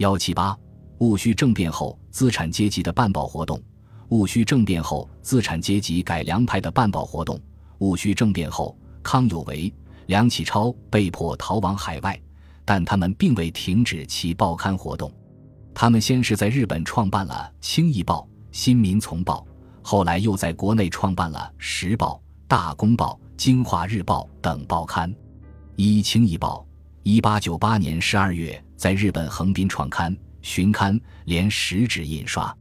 幺七八，戊戌政变后资产阶级的办报活动。戊戌政变后资产阶级改良派的办报活动。戊戌政变后，康有为、梁启超被迫逃往海外，但他们并未停止其报刊活动。他们先是在日本创办了《清义报》《新民丛报》，后来又在国内创办了《时报》《大公报》《京华日报》等报刊。一《清义报》，一八九八年十二月。在日本横滨创刊、巡刊，连十纸印刷，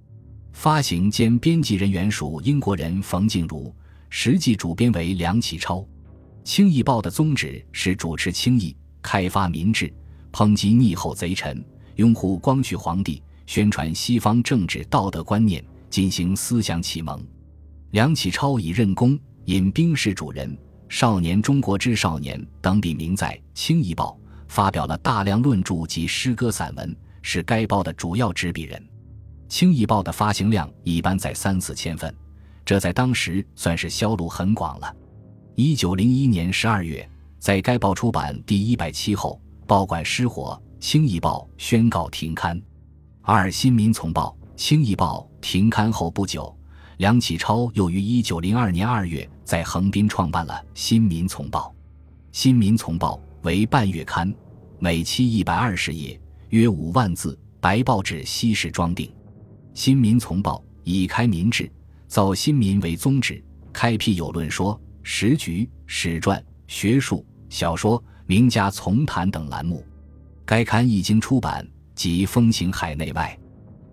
发行兼编辑人员属英国人冯静茹，实际主编为梁启超。《清议报》的宗旨是主持清议，开发民智，抨击逆后贼臣，拥护光绪皇帝，宣传西方政治道德观念，进行思想启蒙。梁启超以任公、引兵士主人、少年中国之少年等笔名在《清议报》。发表了大量论著及诗歌散文，是该报的主要执笔人。《清议报》的发行量一般在三四千份，这在当时算是销路很广了。一九零一年十二月，在该报出版第一百期后，报馆失火，《清议报》宣告停刊。二《新民丛报》《清议报》停刊后不久，梁启超又于一九零二年二月在横滨创办了《新民丛报》。《新民丛报》。为半月刊，每期一百二十页，约五万字，白报纸稀释装订。新民丛报以开民治、造新民为宗旨，开辟有论说、时局、史传、学术、小说、名家丛谈等栏目。该刊一经出版，即风行海内外，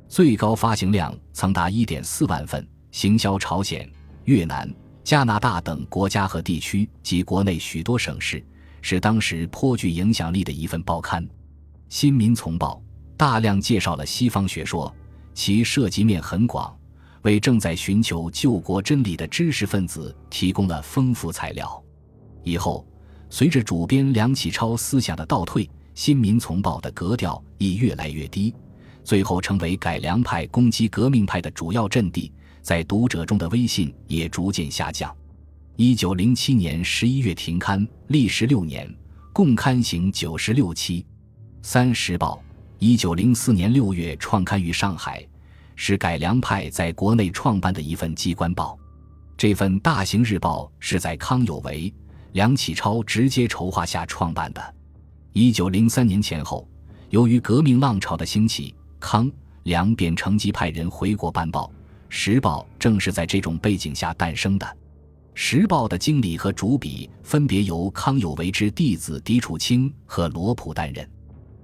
最高发行量曾达一点四万份，行销朝鲜、越南、加拿大等国家和地区及国内许多省市。是当时颇具影响力的一份报刊，《新民丛报》大量介绍了西方学说，其涉及面很广，为正在寻求救国真理的知识分子提供了丰富材料。以后，随着主编梁启超思想的倒退，《新民丛报》的格调亦越来越低，最后成为改良派攻击革命派的主要阵地，在读者中的威信也逐渐下降。一九零七年十一月停刊，历时六年，共刊行九十六期。《三时报》一九零四年六月创刊于上海，是改良派在国内创办的一份机关报。这份大型日报是在康有为、梁启超直接筹划下创办的。一九零三年前后，由于革命浪潮的兴起，康、梁便乘机派人回国办报，《时报》正是在这种背景下诞生的。时报的经理和主笔分别由康有为之弟子狄楚清和罗普担任，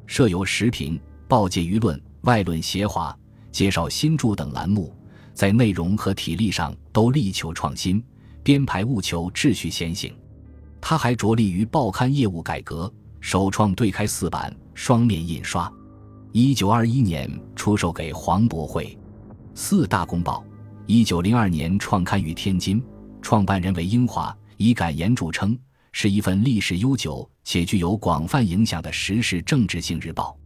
设有时评、报界舆论、外论协华、介绍新著等栏目，在内容和体力上都力求创新，编排务求秩序先行。他还着力于报刊业务改革，首创对开四版双面印刷。一九二一年出售给黄伯会。四大公报，一九零二年创刊于天津。创办人为英华，以感言著称，是一份历史悠久且具有广泛影响的时事政治性日报。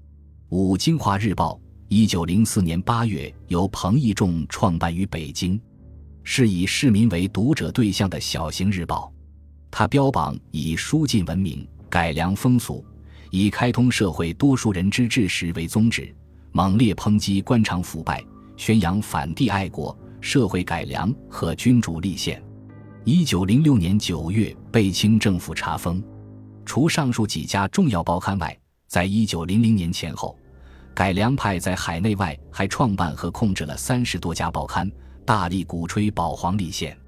五京华日报，一九零四年八月由彭义仲创办于北京，是以市民为读者对象的小型日报。它标榜以疏浚文明、改良风俗、以开通社会多数人之志识为宗旨，猛烈抨击官场腐败，宣扬反帝爱国、社会改良和君主立宪。一九零六年九月被清政府查封，除上述几家重要报刊外，在一九零零年前后，改良派在海内外还创办和控制了三十多家报刊，大力鼓吹保皇立宪。